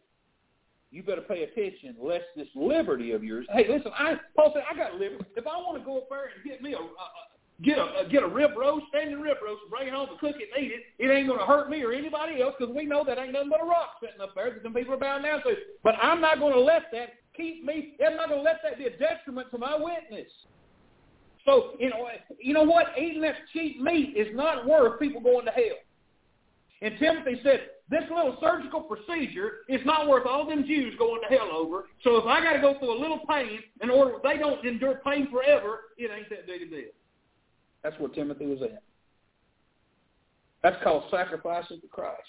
you better pay attention lest this liberty of yours. Hey, listen, I Paul said I got liberty. If I want to go up there and get me a, a get a, get a rib roast, standing rib roast, bring it home and cook it and eat it, it ain't going to hurt me or anybody else because we know that ain't nothing but a rock sitting up there that some people are bowing down to. But I'm not going to let that keep me. I'm not going to let that be a detriment to my witness. So you know, you know what? Eating that cheap meat is not worth people going to hell. And Timothy said, this little surgical procedure is not worth all them Jews going to hell over. So if I got to go through a little pain in order they don't endure pain forever, it ain't that big a deal. That's where Timothy was at. That's called sacrificing to Christ.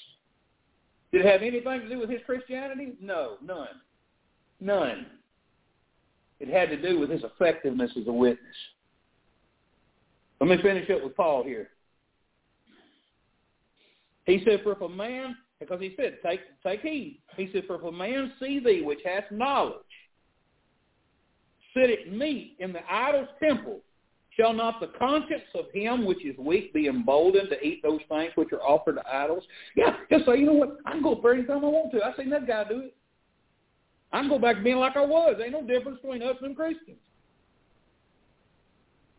Did it have anything to do with his Christianity? No, none. None. It had to do with his effectiveness as a witness. Let me finish up with Paul here. He said, for if a man, because he said, take, take heed. He said, for if a man see thee which hath knowledge, sit at meat in the idol's temple, shall not the conscience of him which is weak be emboldened to eat those things which are offered to idols? Yeah, just say, you know what, I can go up there I want to. I've seen that guy do it. I can go back to being like I was. Ain't no difference between us and Christians.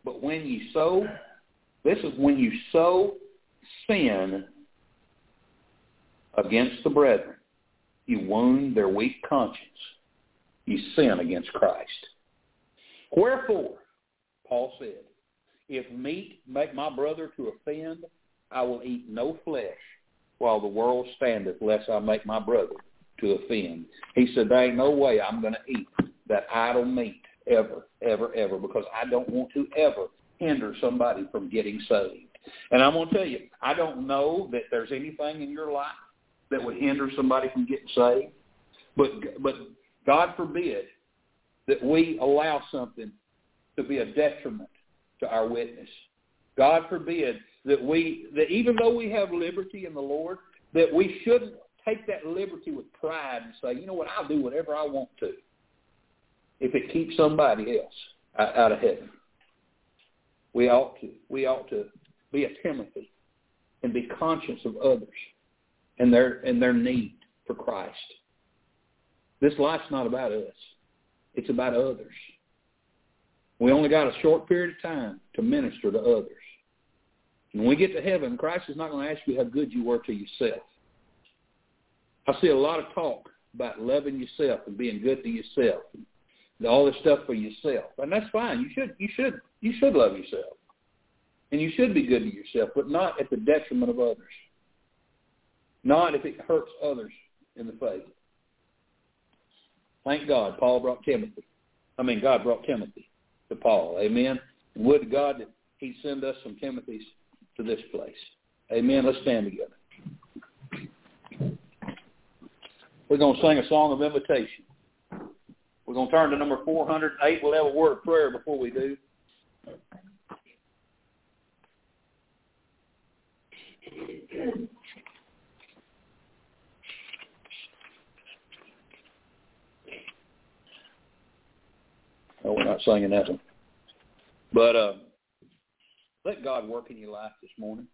But when you sow, this is when you sow sin against the brethren. You wound their weak conscience. You sin against Christ. Wherefore, Paul said, if meat make my brother to offend, I will eat no flesh while the world standeth, lest I make my brother to offend. He said, there ain't no way I'm going to eat that idol meat ever, ever, ever, because I don't want to ever hinder somebody from getting saved. And I'm going to tell you, I don't know that there's anything in your life that would hinder somebody from getting saved. But but God forbid that we allow something to be a detriment to our witness. God forbid that we that even though we have liberty in the Lord, that we shouldn't take that liberty with pride and say, you know what, I'll do whatever I want to. If it keeps somebody else out of heaven. We ought to. We ought to be a Timothy and be conscious of others and their and their need for Christ. This life's not about us. It's about others. We only got a short period of time to minister to others. When we get to heaven, Christ is not going to ask you how good you were to yourself. I see a lot of talk about loving yourself and being good to yourself and all this stuff for yourself. And that's fine. You should you should you should love yourself. And you should be good to yourself, but not at the detriment of others. Not if it hurts others in the faith. Thank God Paul brought Timothy. I mean, God brought Timothy to Paul. Amen. Would God that he'd send us some Timothys to this place. Amen. Let's stand together. We're going to sing a song of invitation. We're going to turn to number 408. We'll have a word of prayer before we do. No, we're not singing that one. But uh, let God work in your life this morning.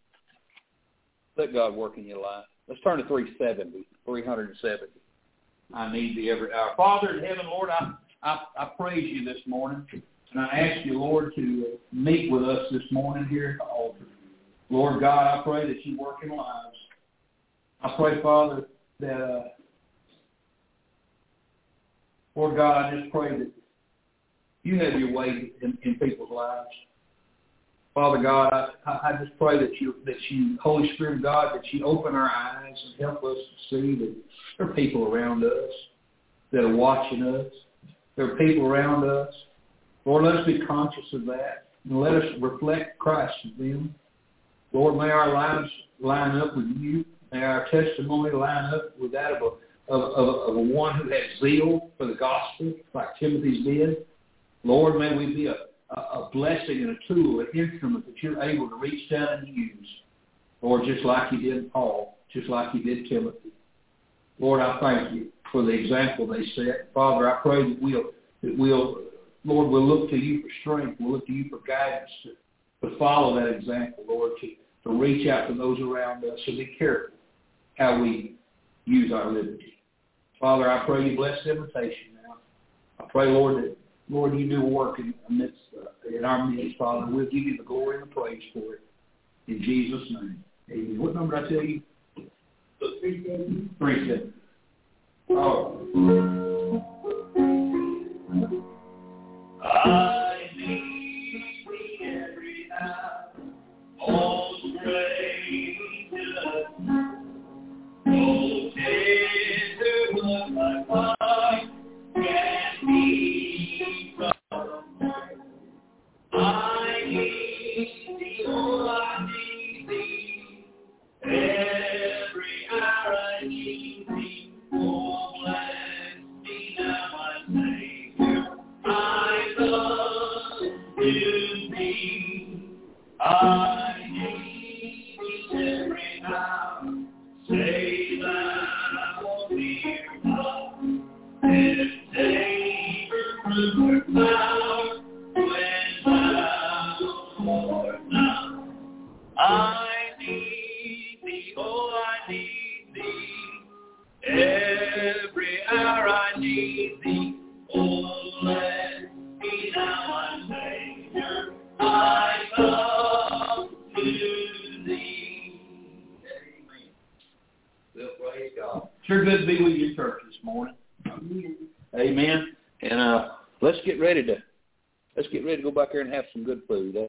Let God work in your life. Let's turn to 370, 370. I need thee every hour. Father in heaven, Lord, I, I, I praise you this morning. And I ask you, Lord, to meet with us this morning here at the altar. Lord God, I pray that you work in lives. I pray, Father, that, uh, Lord God, I just pray that you have your way in, in people's lives. Father God, I, I just pray that you, that you, Holy Spirit of God, that you open our eyes and help us to see that there are people around us that are watching us. There are people around us. Lord, let us be conscious of that and let us reflect Christ to them. Lord, may our lives line up with you. May our testimony line up with that of a, of, of, of a one who has zeal for the gospel, like Timothy's did. Lord, may we be a, a blessing and a tool, an instrument that you're able to reach down and use. Lord, just like you did Paul, just like you did Timothy. Lord, I thank you for the example they set. Father, I pray that we'll, that we'll, Lord, we'll look to you for strength. We'll look to you for guidance to, to follow that example, Lord, to, to reach out to those around us and be careful how we use our liberty. Father, I pray you bless the invitation now. I pray, Lord, that Lord, you do work in amidst uh, in our midst, Father. We'll give you the glory and the praise for it. In Jesus' name. Amen. What number did I tell you? Three seven. Three seven. Oh.